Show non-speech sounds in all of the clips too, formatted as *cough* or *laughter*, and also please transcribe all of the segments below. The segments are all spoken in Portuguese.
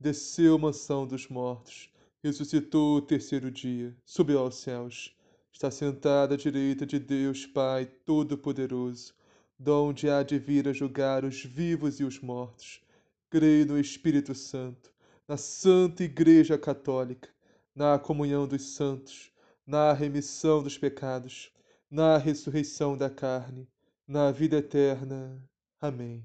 desceu à mansão dos mortos, ressuscitou o terceiro dia, subiu aos céus, está sentado à direita de Deus Pai Todo-Poderoso, donde há de vir a julgar os vivos e os mortos. Creio no Espírito Santo, na Santa Igreja Católica, na comunhão dos santos, na remissão dos pecados, na ressurreição da carne, na vida eterna. Amém.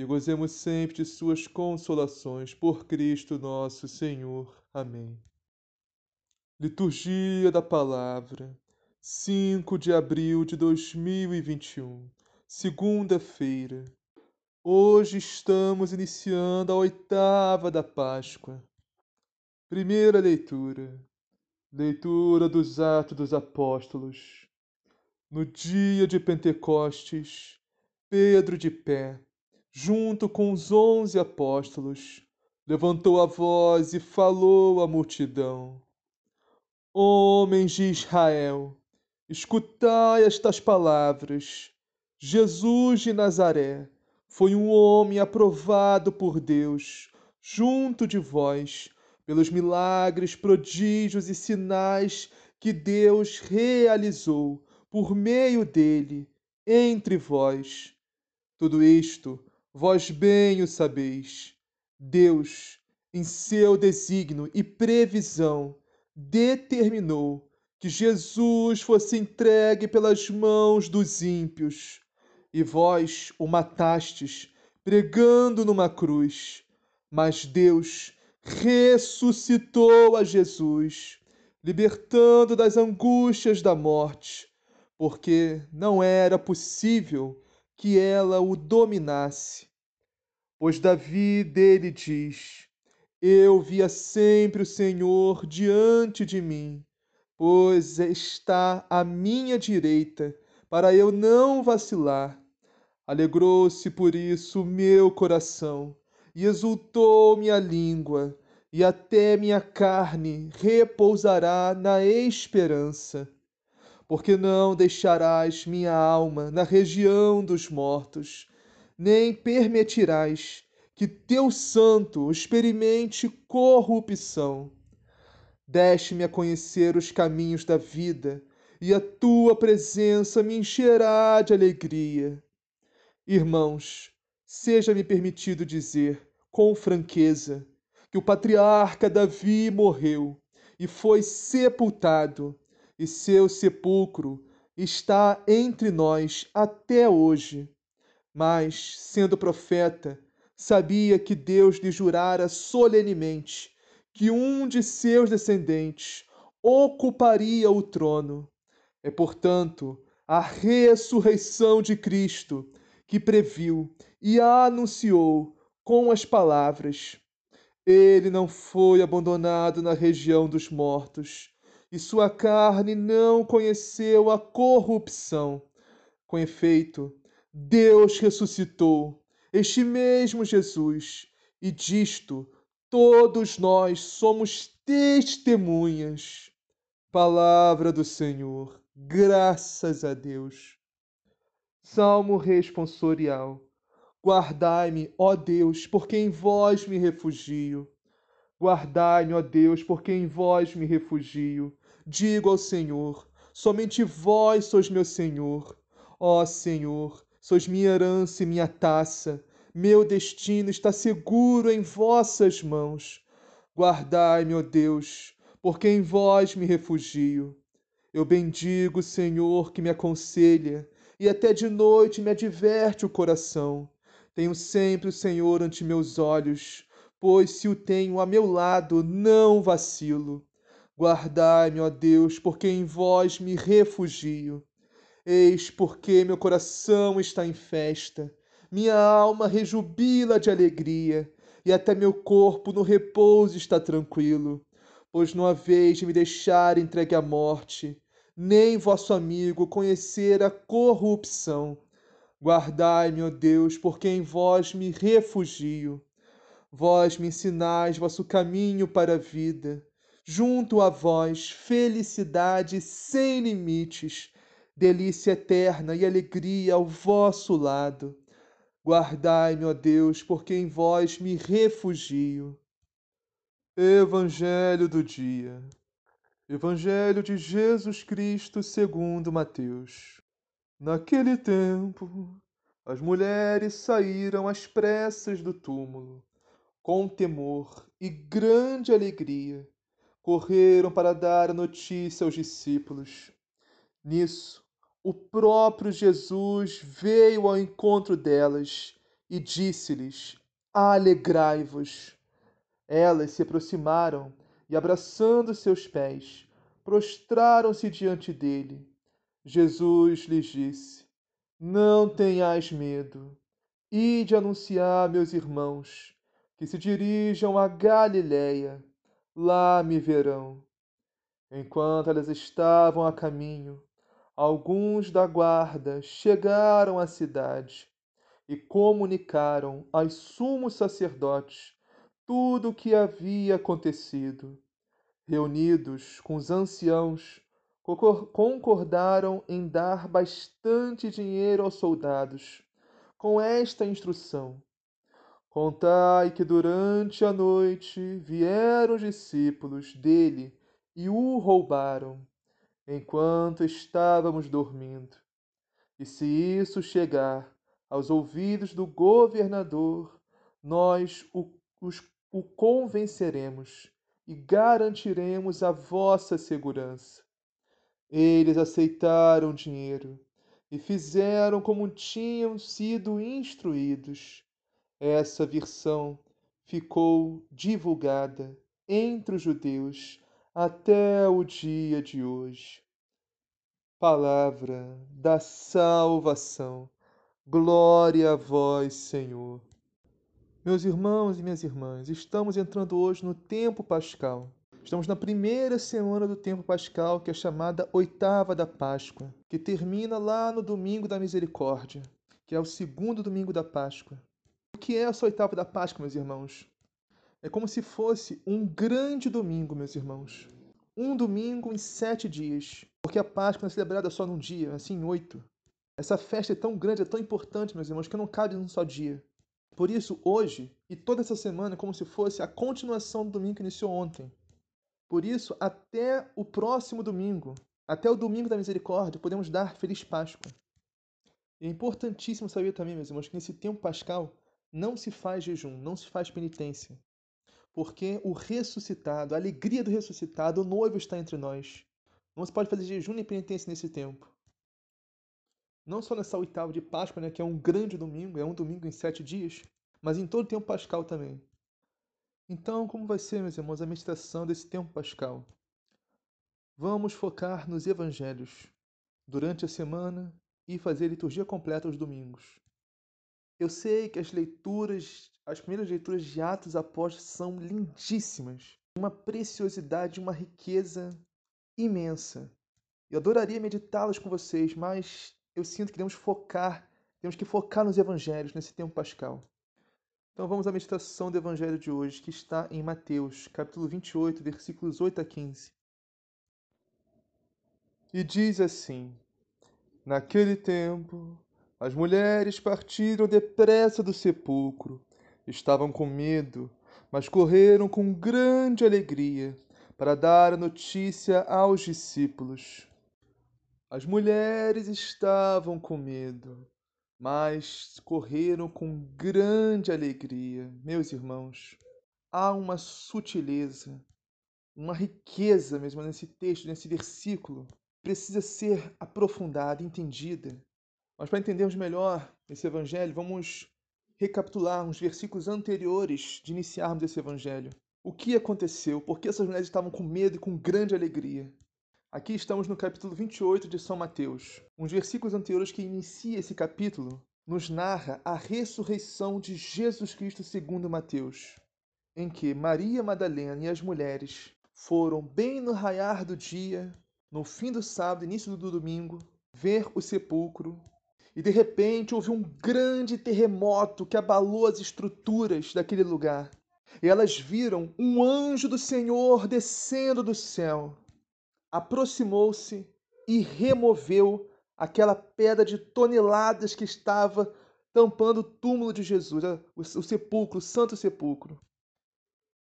e gozemos sempre de Suas consolações por Cristo nosso Senhor. Amém. Liturgia da Palavra, 5 de abril de 2021, segunda-feira. Hoje estamos iniciando a oitava da Páscoa. Primeira leitura. Leitura dos Atos dos Apóstolos. No dia de Pentecostes, Pedro de pé junto com os onze apóstolos, levantou a voz e falou à multidão: Homens de Israel, escutai estas palavras. Jesus de Nazaré foi um homem aprovado por Deus junto de vós, pelos milagres, prodígios e sinais que Deus realizou por meio dele entre vós. Tudo isto Vós bem o sabeis. Deus, em seu desígnio e previsão, determinou que Jesus fosse entregue pelas mãos dos ímpios, e vós o matastes, pregando numa cruz. Mas Deus ressuscitou a Jesus, libertando das angústias da morte, porque não era possível que ela o dominasse. Pois Davi dele diz: Eu via sempre o Senhor diante de mim, pois está à minha direita, para eu não vacilar. Alegrou-se por isso o meu coração, e exultou minha língua, e até minha carne repousará na esperança porque não deixarás minha alma na região dos mortos, nem permitirás que teu santo experimente corrupção. Deixe-me a conhecer os caminhos da vida, e a tua presença me encherá de alegria. Irmãos, seja-me permitido dizer, com franqueza, que o patriarca Davi morreu e foi sepultado e seu sepulcro está entre nós até hoje. Mas, sendo profeta, sabia que Deus lhe jurara solenemente que um de seus descendentes ocuparia o trono. É, portanto, a ressurreição de Cristo que previu e anunciou com as palavras: Ele não foi abandonado na região dos mortos e sua carne não conheceu a corrupção. Com efeito, Deus ressuscitou este mesmo Jesus, e disto todos nós somos testemunhas. Palavra do Senhor, graças a Deus. Salmo responsorial. Guardai-me, ó Deus, porque em vós me refugio. Guardai-me, ó Deus, porque em vós me refugio. Digo ao Senhor: somente vós sois meu Senhor. Ó Senhor, sois minha herança e minha taça. Meu destino está seguro em vossas mãos. Guardai-me, ó Deus, porque em vós me refugio. Eu bendigo o Senhor que me aconselha, e até de noite me adverte o coração. Tenho sempre o Senhor ante meus olhos, pois se o tenho a meu lado, não vacilo. Guardai-me, ó Deus, porque em vós me refugio. Eis porque meu coração está em festa, minha alma rejubila de alegria, e até meu corpo no repouso está tranquilo pois não haveis de me deixar entregue à morte, nem vosso amigo conhecer a corrupção. Guardai-me, ó Deus, porque em vós me refugio. Vós me ensinais vosso caminho para a vida. Junto a vós, felicidade sem limites, delícia eterna e alegria ao vosso lado. Guardai-me, ó Deus, porque em vós me refugio. Evangelho do dia. Evangelho de Jesus Cristo segundo Mateus. Naquele tempo, as mulheres saíram às pressas do túmulo, com temor e grande alegria, correram para dar a notícia aos discípulos. Nisso, o próprio Jesus veio ao encontro delas e disse-lhes: Alegrai-vos. Elas se aproximaram e, abraçando seus pés, prostraram-se diante dele. Jesus lhes disse: Não tenhais medo. Ide anunciar meus irmãos que se dirijam a Galiléia. Lá me verão. Enquanto elas estavam a caminho, alguns da guarda chegaram à cidade e comunicaram aos sumos sacerdotes tudo o que havia acontecido. Reunidos com os anciãos, concordaram em dar bastante dinheiro aos soldados, com esta instrução: Contai que durante a noite vieram os discípulos dele e o roubaram, enquanto estávamos dormindo. E se isso chegar aos ouvidos do governador, nós o, os o convenceremos e garantiremos a vossa segurança. Eles aceitaram o dinheiro e fizeram como tinham sido instruídos. Essa versão ficou divulgada entre os judeus até o dia de hoje. Palavra da salvação. Glória a vós, Senhor. Meus irmãos e minhas irmãs, estamos entrando hoje no tempo pascal. Estamos na primeira semana do tempo pascal, que é chamada oitava da Páscoa, que termina lá no domingo da misericórdia, que é o segundo domingo da Páscoa. O que é essa oitava da Páscoa, meus irmãos? É como se fosse um grande domingo, meus irmãos. Um domingo em sete dias, porque a Páscoa não é celebrada só num dia, assim em oito. Essa festa é tão grande, é tão importante, meus irmãos, que não cabe num só dia. Por isso, hoje e toda essa semana é como se fosse a continuação do domingo que iniciou ontem. Por isso, até o próximo domingo, até o domingo da misericórdia, podemos dar Feliz Páscoa. E é importantíssimo saber também, meus irmãos, que nesse tempo pascal não se faz jejum, não se faz penitência. Porque o ressuscitado, a alegria do ressuscitado, o noivo está entre nós. Não se pode fazer jejum nem penitência nesse tempo não só nessa oitava de Páscoa, né, que é um grande domingo, é um domingo em sete dias, mas em todo o tempo pascal também. Então, como vai ser, meus irmãos, a meditação desse tempo pascal? Vamos focar nos evangelhos durante a semana e fazer liturgia completa aos domingos. Eu sei que as leituras, as primeiras leituras de Atos Apóstolos são lindíssimas, uma preciosidade, uma riqueza imensa. Eu adoraria meditá-las com vocês, mas eu sinto que que focar, temos que focar nos evangelhos nesse tempo pascal. Então vamos à meditação do evangelho de hoje, que está em Mateus, capítulo 28, versículos 8 a 15. E diz assim: Naquele tempo, as mulheres partiram depressa do sepulcro. Estavam com medo, mas correram com grande alegria para dar a notícia aos discípulos. As mulheres estavam com medo, mas correram com grande alegria. Meus irmãos, há uma sutileza, uma riqueza mesmo nesse texto, nesse versículo, precisa ser aprofundada, entendida. Mas para entendermos melhor esse evangelho, vamos recapitular uns versículos anteriores de iniciarmos esse evangelho. O que aconteceu? Por que essas mulheres estavam com medo e com grande alegria? Aqui estamos no capítulo 28 de São Mateus. Uns versículos anteriores que inicia esse capítulo nos narra a ressurreição de Jesus Cristo segundo Mateus, em que Maria Madalena e as mulheres foram bem no raiar do dia, no fim do sábado, início do domingo, ver o sepulcro. E de repente houve um grande terremoto que abalou as estruturas daquele lugar. E elas viram um anjo do Senhor descendo do céu. Aproximou-se e removeu aquela pedra de toneladas que estava tampando o túmulo de Jesus, o sepulcro, o santo sepulcro.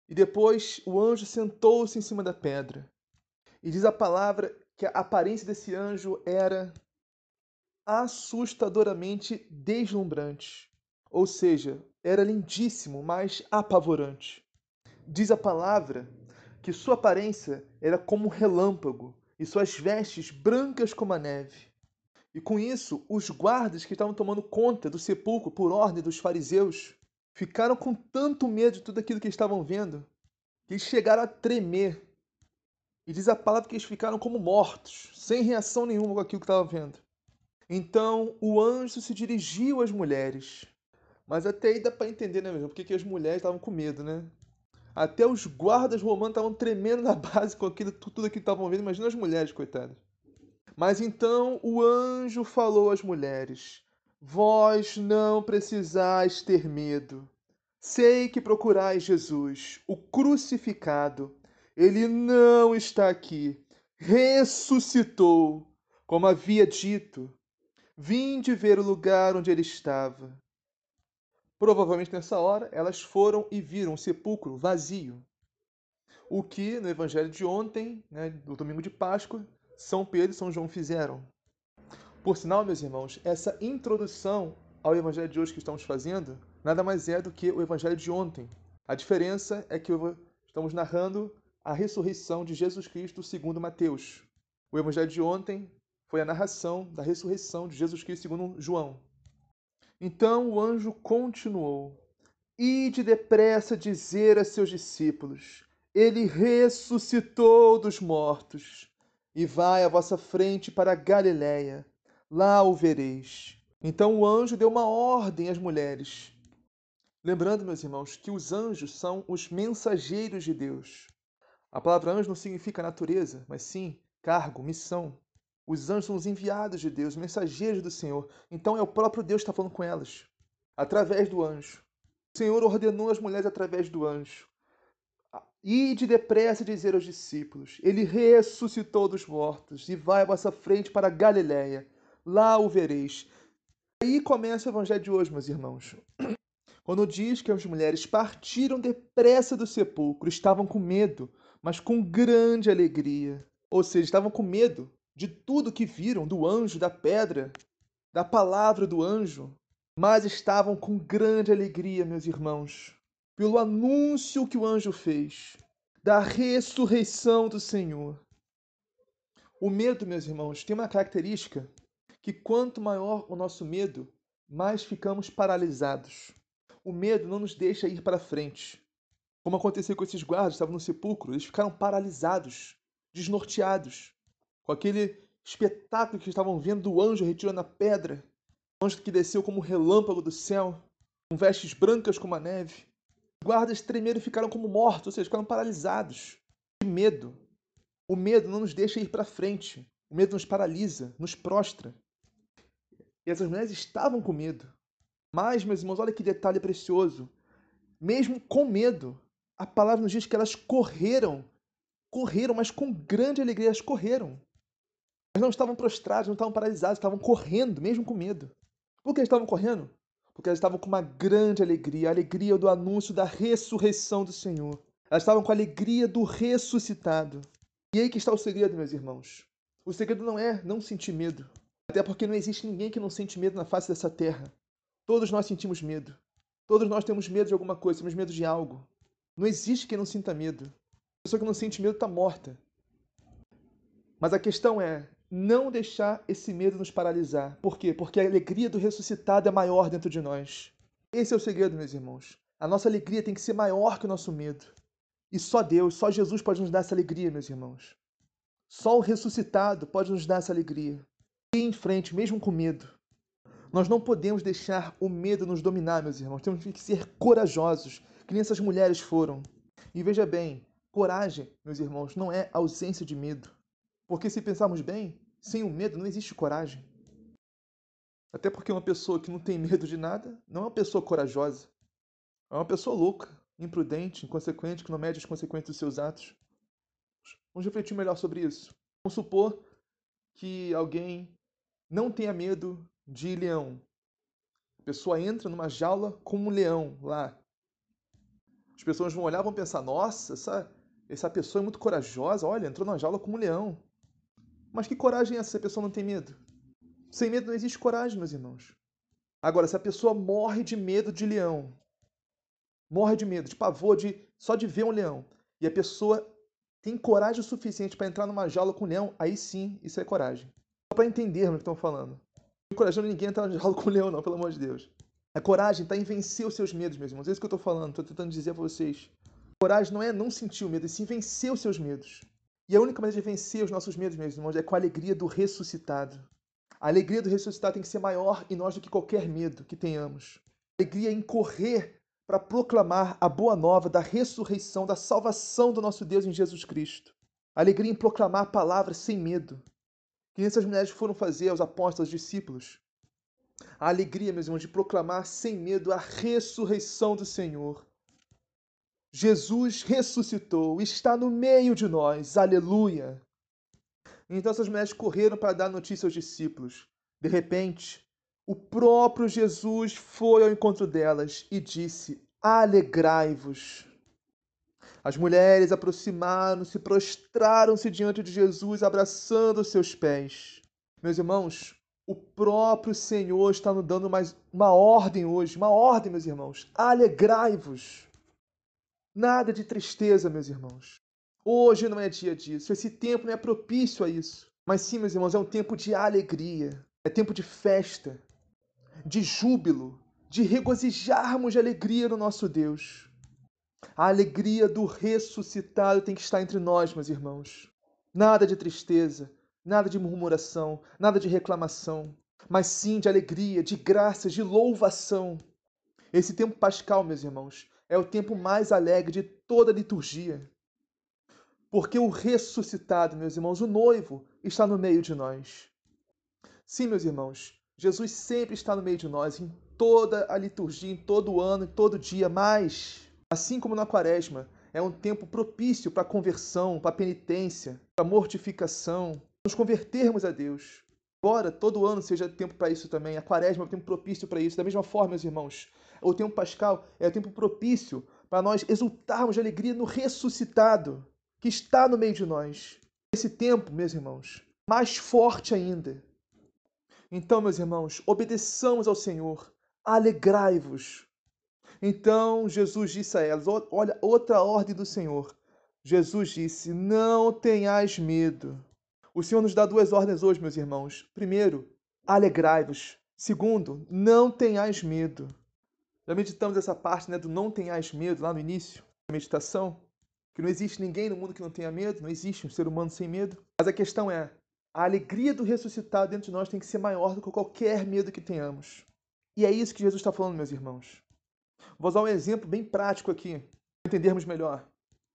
E depois o anjo sentou-se em cima da pedra. E diz a palavra que a aparência desse anjo era assustadoramente deslumbrante. Ou seja, era lindíssimo, mas apavorante. Diz a palavra que sua aparência era como um relâmpago e suas vestes brancas como a neve. E com isso, os guardas que estavam tomando conta do sepulcro por ordem dos fariseus ficaram com tanto medo de tudo aquilo que estavam vendo que eles chegaram a tremer. E diz a palavra que eles ficaram como mortos, sem reação nenhuma com aquilo que estavam vendo. Então o anjo se dirigiu às mulheres. Mas até aí dá para entender, né, mesmo? Porque que as mulheres estavam com medo, né? Até os guardas romanos estavam tremendo na base com aquilo, tudo aquilo que estavam vendo. Imagina as mulheres, coitadas. Mas então o anjo falou às mulheres: Vós não precisais ter medo. Sei que procurais Jesus, o crucificado. Ele não está aqui. Ressuscitou, como havia dito. Vinde ver o lugar onde ele estava. Provavelmente nessa hora elas foram e viram o sepulcro vazio. O que no evangelho de ontem, né, do domingo de Páscoa, são Pedro e São João fizeram. Por sinal, meus irmãos, essa introdução ao Evangelho de hoje que estamos fazendo nada mais é do que o Evangelho de ontem. A diferença é que estamos narrando a ressurreição de Jesus Cristo segundo Mateus. O Evangelho de ontem foi a narração da ressurreição de Jesus Cristo segundo João. Então o anjo continuou: Ide depressa dizer a seus discípulos: Ele ressuscitou dos mortos e vai à vossa frente para Galiléia. Lá o vereis. Então o anjo deu uma ordem às mulheres. Lembrando, meus irmãos, que os anjos são os mensageiros de Deus. A palavra anjo não significa natureza, mas sim cargo, missão. Os anjos são os enviados de Deus, mensageiros do Senhor. Então é o próprio Deus que está falando com elas, através do anjo. O Senhor ordenou as mulheres através do anjo. Ide depressa dizer aos discípulos: Ele ressuscitou dos mortos e vai à vossa frente para Galiléia. Lá o vereis. Aí começa o evangelho de hoje, meus irmãos. *clears throat* Quando diz que as mulheres partiram depressa do sepulcro, estavam com medo, mas com grande alegria. Ou seja, estavam com medo de tudo que viram, do anjo, da pedra, da palavra do anjo, mas estavam com grande alegria, meus irmãos pelo anúncio que o anjo fez da ressurreição do Senhor. O medo, meus irmãos, tem uma característica que quanto maior o nosso medo, mais ficamos paralisados. O medo não nos deixa ir para frente. Como aconteceu com esses guardas que estavam no sepulcro, eles ficaram paralisados, desnorteados, com aquele espetáculo que estavam vendo do anjo retirando a pedra, o anjo que desceu como um relâmpago do céu, com vestes brancas como a neve guardas tremeram e ficaram como mortos, ou seja, ficaram paralisados de medo. O medo não nos deixa ir para frente. O medo nos paralisa, nos prostra. E essas mulheres estavam com medo. Mas, meus irmãos, olha que detalhe precioso. Mesmo com medo, a palavra nos diz que elas correram. Correram, mas com grande alegria, elas correram. Elas não estavam prostradas, não estavam paralisadas, estavam correndo, mesmo com medo. Por que elas estavam correndo? porque elas estavam com uma grande alegria, a alegria do anúncio da ressurreição do Senhor. Elas estavam com a alegria do ressuscitado. E aí que está o segredo, meus irmãos. O segredo não é não sentir medo, até porque não existe ninguém que não sente medo na face dessa terra. Todos nós sentimos medo. Todos nós temos medo de alguma coisa, temos medo de algo. Não existe quem não sinta medo. A pessoa que não sente medo está morta. Mas a questão é não deixar esse medo nos paralisar. Por quê? Porque a alegria do ressuscitado é maior dentro de nós. Esse é o segredo, meus irmãos. A nossa alegria tem que ser maior que o nosso medo. E só Deus, só Jesus pode nos dar essa alegria, meus irmãos. Só o ressuscitado pode nos dar essa alegria. E em frente, mesmo com medo. Nós não podemos deixar o medo nos dominar, meus irmãos. Temos que ser corajosos, que nem essas mulheres foram. E veja bem, coragem, meus irmãos, não é ausência de medo. Porque se pensarmos bem, sem o medo não existe coragem. Até porque uma pessoa que não tem medo de nada não é uma pessoa corajosa. É uma pessoa louca, imprudente, inconsequente, que não mede as consequências dos seus atos. Vamos refletir melhor sobre isso. Vamos supor que alguém não tenha medo de leão. A pessoa entra numa jaula como um leão lá. As pessoas vão olhar e vão pensar: nossa, essa, essa pessoa é muito corajosa. Olha, entrou numa jaula como um leão. Mas que coragem é essa se a pessoa não tem medo? Sem medo não existe coragem, meus irmãos. Agora, se a pessoa morre de medo de leão, morre de medo, de pavor, de só de ver um leão, e a pessoa tem coragem suficiente para entrar numa jaula com um leão, aí sim, isso é coragem. Só para entendermos o que estão falando. Não encorajando ninguém a entrar na jaula com um leão, não, pelo amor de Deus. A coragem está em vencer os seus medos, meus irmãos. É isso que eu estou falando, estou tentando dizer para vocês. Coragem não é não sentir o medo, é sim vencer os seus medos. E a única maneira de vencer os nossos medos, meus irmãos, é com a alegria do ressuscitado. A alegria do ressuscitado tem que ser maior em nós do que qualquer medo que tenhamos. A alegria em correr para proclamar a boa nova da ressurreição, da salvação do nosso Deus em Jesus Cristo. A alegria em proclamar palavras sem medo, que essas mulheres foram fazer aos apóstolos, aos discípulos. A alegria, meus irmãos, de proclamar sem medo a ressurreição do Senhor. Jesus ressuscitou, está no meio de nós, aleluia. Então essas mulheres correram para dar notícia aos discípulos. De repente, o próprio Jesus foi ao encontro delas e disse: Alegrai-vos. As mulheres aproximaram-se, prostraram-se diante de Jesus, abraçando seus pés. Meus irmãos, o próprio Senhor está nos dando mais uma ordem hoje, uma ordem, meus irmãos. Alegrai-vos. Nada de tristeza, meus irmãos. Hoje não é dia disso. Esse tempo não é propício a isso. Mas sim, meus irmãos, é um tempo de alegria. É tempo de festa, de júbilo, de regozijarmos de alegria no nosso Deus. A alegria do ressuscitado tem que estar entre nós, meus irmãos. Nada de tristeza, nada de murmuração, nada de reclamação, mas sim de alegria, de graça, de louvação. Esse tempo pascal, meus irmãos, é o tempo mais alegre de toda a liturgia. Porque o ressuscitado, meus irmãos, o noivo, está no meio de nós. Sim, meus irmãos, Jesus sempre está no meio de nós, em toda a liturgia, em todo o ano, em todo dia, mas, assim como na quaresma, é um tempo propício para conversão, para penitência, para mortificação, nos convertermos a Deus. Embora todo ano seja tempo para isso também, a quaresma é um tempo propício para isso. Da mesma forma, meus irmãos, o tempo pascal é o tempo propício para nós exultarmos de alegria no ressuscitado que está no meio de nós. Esse tempo, meus irmãos, mais forte ainda. Então, meus irmãos, obedeçamos ao Senhor, alegrai-vos. Então Jesus disse a elas: olha, outra ordem do Senhor. Jesus disse: Não tenhais medo. O Senhor nos dá duas ordens hoje, meus irmãos. Primeiro, alegrai-vos. Segundo, não tenhais medo. Já meditamos essa parte né, do não tenhais medo lá no início da meditação? Que não existe ninguém no mundo que não tenha medo, não existe um ser humano sem medo. Mas a questão é, a alegria do ressuscitado dentro de nós tem que ser maior do que qualquer medo que tenhamos. E é isso que Jesus está falando, meus irmãos. Vou usar um exemplo bem prático aqui, para entendermos melhor.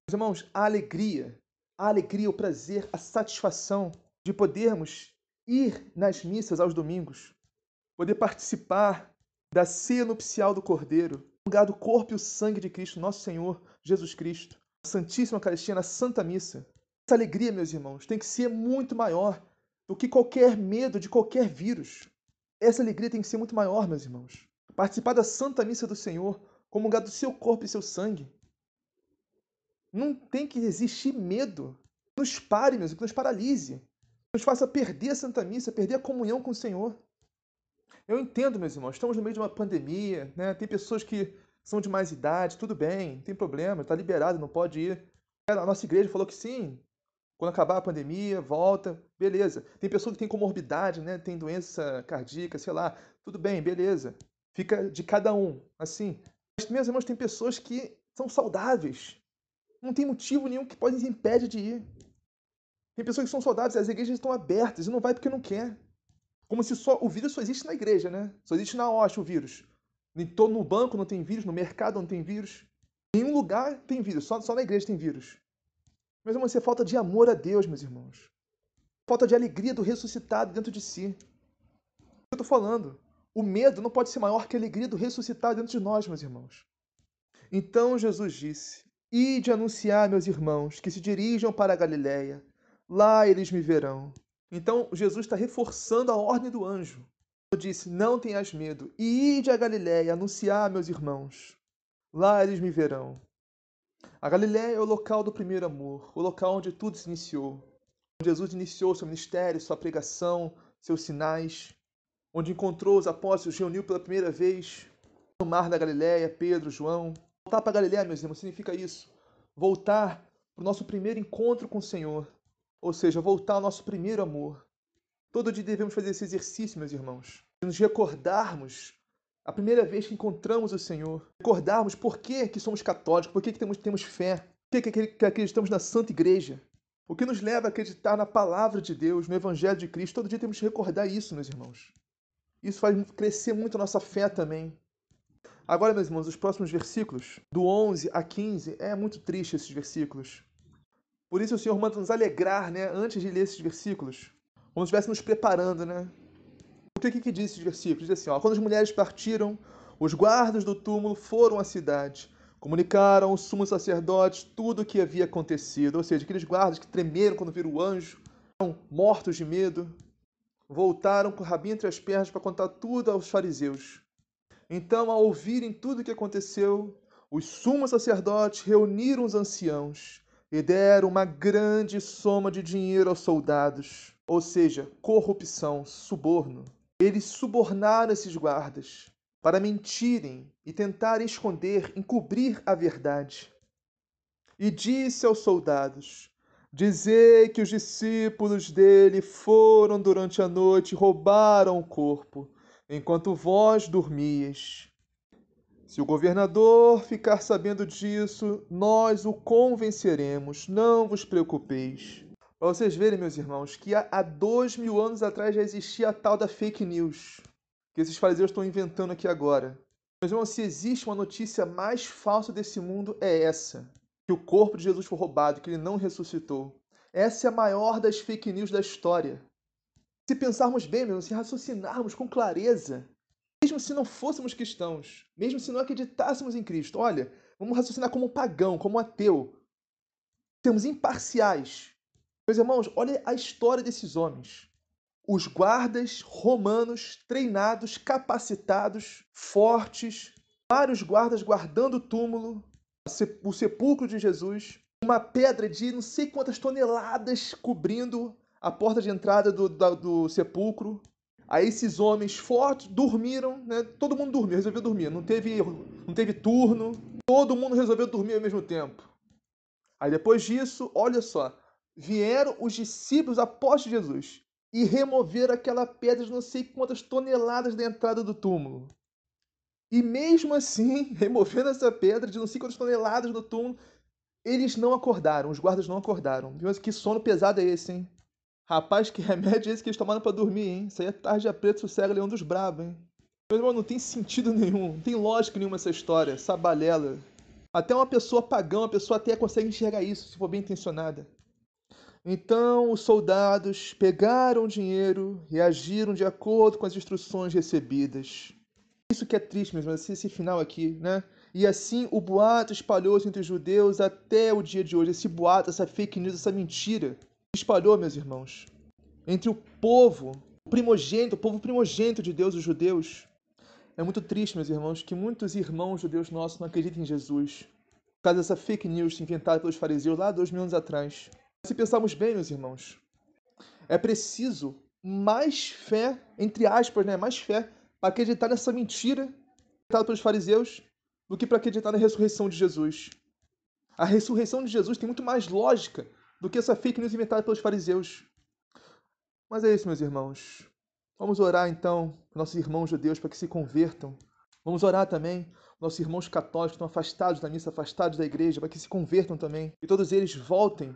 Meus irmãos, a alegria a alegria, o prazer, a satisfação de podermos ir nas missas aos domingos, poder participar da ceia nupcial do Cordeiro, do corpo e o sangue de Cristo, nosso Senhor Jesus Cristo, Santíssima Eucaristia na Santa Missa. Essa alegria, meus irmãos, tem que ser muito maior do que qualquer medo de qualquer vírus. Essa alegria tem que ser muito maior, meus irmãos. Participar da Santa Missa do Senhor, comungar do seu corpo e seu sangue, não tem que existir medo. Nos pare, meus, que nos paralise. Nos faça perder a Santa Missa, perder a comunhão com o Senhor. Eu entendo, meus irmãos, estamos no meio de uma pandemia, né? Tem pessoas que são de mais idade, tudo bem, não tem problema, está liberado, não pode ir. A nossa igreja falou que sim, quando acabar a pandemia, volta, beleza. Tem pessoa que tem comorbidade, né? Tem doença cardíaca, sei lá. Tudo bem, beleza. Fica de cada um, assim. Mas, meus irmãos, tem pessoas que são saudáveis. Não tem motivo nenhum que pode impede de ir. Tem pessoas que são saudáveis, as igrejas estão abertas e não vai porque não quer. Como se só o vírus só existe na igreja, né? Só existe na hoste o vírus. No banco não tem vírus, no mercado não tem vírus. Em nenhum lugar tem vírus, só, só na igreja tem vírus. Mas isso é falta de amor a Deus, meus irmãos. Falta de alegria do ressuscitado dentro de si. Eu estou falando. O medo não pode ser maior que a alegria do ressuscitado dentro de nós, meus irmãos. Então Jesus disse: Ide anunciar, meus irmãos, que se dirijam para a Galiléia. Lá eles me verão. Então Jesus está reforçando a ordem do anjo. Ele disse: Não tenhas medo. Ide a Galiléia anunciar, meus irmãos. Lá eles me verão. A Galiléia é o local do primeiro amor, o local onde tudo se iniciou. Onde Jesus iniciou seu ministério, sua pregação, seus sinais. Onde encontrou os apóstolos, reuniu pela primeira vez no mar da Galiléia, Pedro, João. Voltar para a Galiléia, meus irmãos, significa isso. Voltar para o nosso primeiro encontro com o Senhor. Ou seja, voltar ao nosso primeiro amor. Todo dia devemos fazer esse exercício, meus irmãos. Nos recordarmos a primeira vez que encontramos o Senhor, recordarmos por que, que somos católicos, por que, que temos, temos fé, por que, que, que acreditamos na Santa Igreja, o que nos leva a acreditar na palavra de Deus, no Evangelho de Cristo. Todo dia temos que recordar isso, meus irmãos. Isso faz crescer muito a nossa fé também. Agora, meus irmãos, os próximos versículos, do 11 a 15, é muito triste esses versículos. Por isso o Senhor manda nos alegrar, né, antes de ler esses versículos, como se estivéssemos nos preparando, né? O que, que diz esse versículo? Diz assim: ó, quando as mulheres partiram, os guardas do túmulo foram à cidade, comunicaram aos sumos sacerdotes tudo o que havia acontecido. Ou seja, aqueles guardas que tremeram quando viram o anjo, mortos de medo, voltaram com o rabinho entre as pernas para contar tudo aos fariseus. Então, ao ouvirem tudo o que aconteceu, os sumos sacerdotes reuniram os anciãos e deram uma grande soma de dinheiro aos soldados, ou seja, corrupção, suborno. Eles subornaram esses guardas para mentirem e tentarem esconder, encobrir a verdade. E disse aos soldados: Dizei que os discípulos dele foram durante a noite e roubaram o corpo, enquanto vós dormias. Se o governador ficar sabendo disso, nós o convenceremos, não vos preocupeis. Para vocês verem, meus irmãos, que há dois mil anos atrás já existia a tal da fake news, que esses fariseus estão inventando aqui agora. Meus irmãos, se existe uma notícia mais falsa desse mundo, é essa: que o corpo de Jesus foi roubado, que ele não ressuscitou. Essa é a maior das fake news da história. Se pensarmos bem, meus, se raciocinarmos com clareza, mesmo se não fôssemos cristãos, mesmo se não acreditássemos em Cristo, olha, vamos raciocinar como pagão, como ateu. Temos imparciais, meus irmãos, olha a história desses homens. Os guardas romanos treinados, capacitados, fortes, vários guardas guardando o túmulo, o sepulcro de Jesus, uma pedra de não sei quantas toneladas cobrindo a porta de entrada do, do, do sepulcro. Aí esses homens fortes dormiram, né? Todo mundo dormiu, resolveu dormir. Não teve, não teve turno. Todo mundo resolveu dormir ao mesmo tempo. Aí depois disso, olha só, vieram os discípulos após Jesus e removeram aquela pedra de não sei quantas toneladas da entrada do túmulo. E mesmo assim, *laughs* removendo essa pedra de não sei quantas toneladas do túmulo, eles não acordaram, os guardas não acordaram. Que sono pesado é esse, hein? Rapaz, que *laughs* remédio é esse que eles tomaram para dormir, hein? Isso aí é tarde a preto, sossega leão dos brabos, hein? Meu irmão, não tem sentido *laughs* nenhum, não tem lógica nenhuma essa história, essa balela. Até uma pessoa pagã, uma pessoa até consegue enxergar isso, se for bem intencionada. Então os soldados pegaram o dinheiro e agiram de acordo com as instruções recebidas. Isso que é triste mesmo, esse final aqui, né? E assim o boato espalhou-se entre os judeus até o dia de hoje. Esse boato, essa fake news, essa mentira espalhou, meus irmãos, entre o povo primogênito, o povo primogênito de Deus, os judeus. É muito triste, meus irmãos, que muitos irmãos judeus nossos não acreditem em Jesus por causa dessa fake news inventada pelos fariseus lá dois mil anos atrás. Se pensarmos bem, meus irmãos, é preciso mais fé, entre aspas, né? mais fé, para acreditar nessa mentira inventada pelos fariseus do que para acreditar na ressurreição de Jesus. A ressurreição de Jesus tem muito mais lógica do que essa fake news inventada pelos fariseus. Mas é isso, meus irmãos. Vamos orar então nossos irmãos judeus para que se convertam. Vamos orar também nossos irmãos católicos que estão afastados da missa, afastados da igreja, para que se convertam também. E todos eles voltem,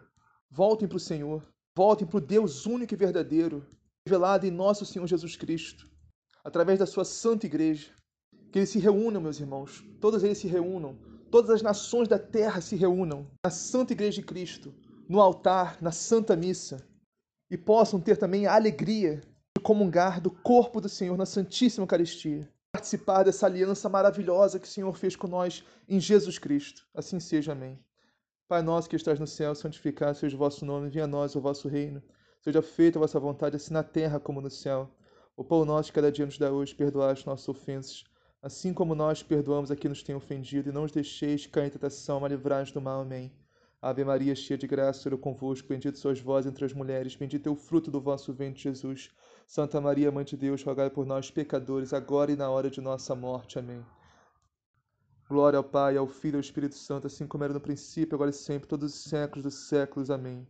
voltem para o Senhor, voltem para o Deus único e verdadeiro, revelado em nosso Senhor Jesus Cristo, através da sua santa igreja. Que eles se reúnam, meus irmãos, todos eles se reúnam, todas as nações da terra se reúnam na santa igreja de Cristo, no altar, na santa missa, e possam ter também a alegria de comungar do corpo do Senhor na Santíssima Eucaristia. Participar dessa aliança maravilhosa que o Senhor fez com nós em Jesus Cristo. Assim seja, amém. Pai nosso que estás no céu, santificado seja o vosso nome, venha a nós o vosso reino. Seja feita a vossa vontade, assim na terra como no céu. O pão nosso de cada dia nos dá hoje, perdoai as nossas ofensas, assim como nós perdoamos a quem nos tem ofendido, e não os deixeis cair em tentação, mas livrai-nos do mal. Amém. Ave Maria, cheia de graça, Senhor convosco, bendito sois vós entre as mulheres, bendito é o fruto do vosso ventre, Jesus. Santa Maria, Mãe de Deus, rogai por nós, pecadores, agora e na hora de nossa morte. Amém. Glória ao Pai, ao Filho e ao Espírito Santo, assim como era no princípio, agora e sempre, todos os séculos dos séculos. Amém.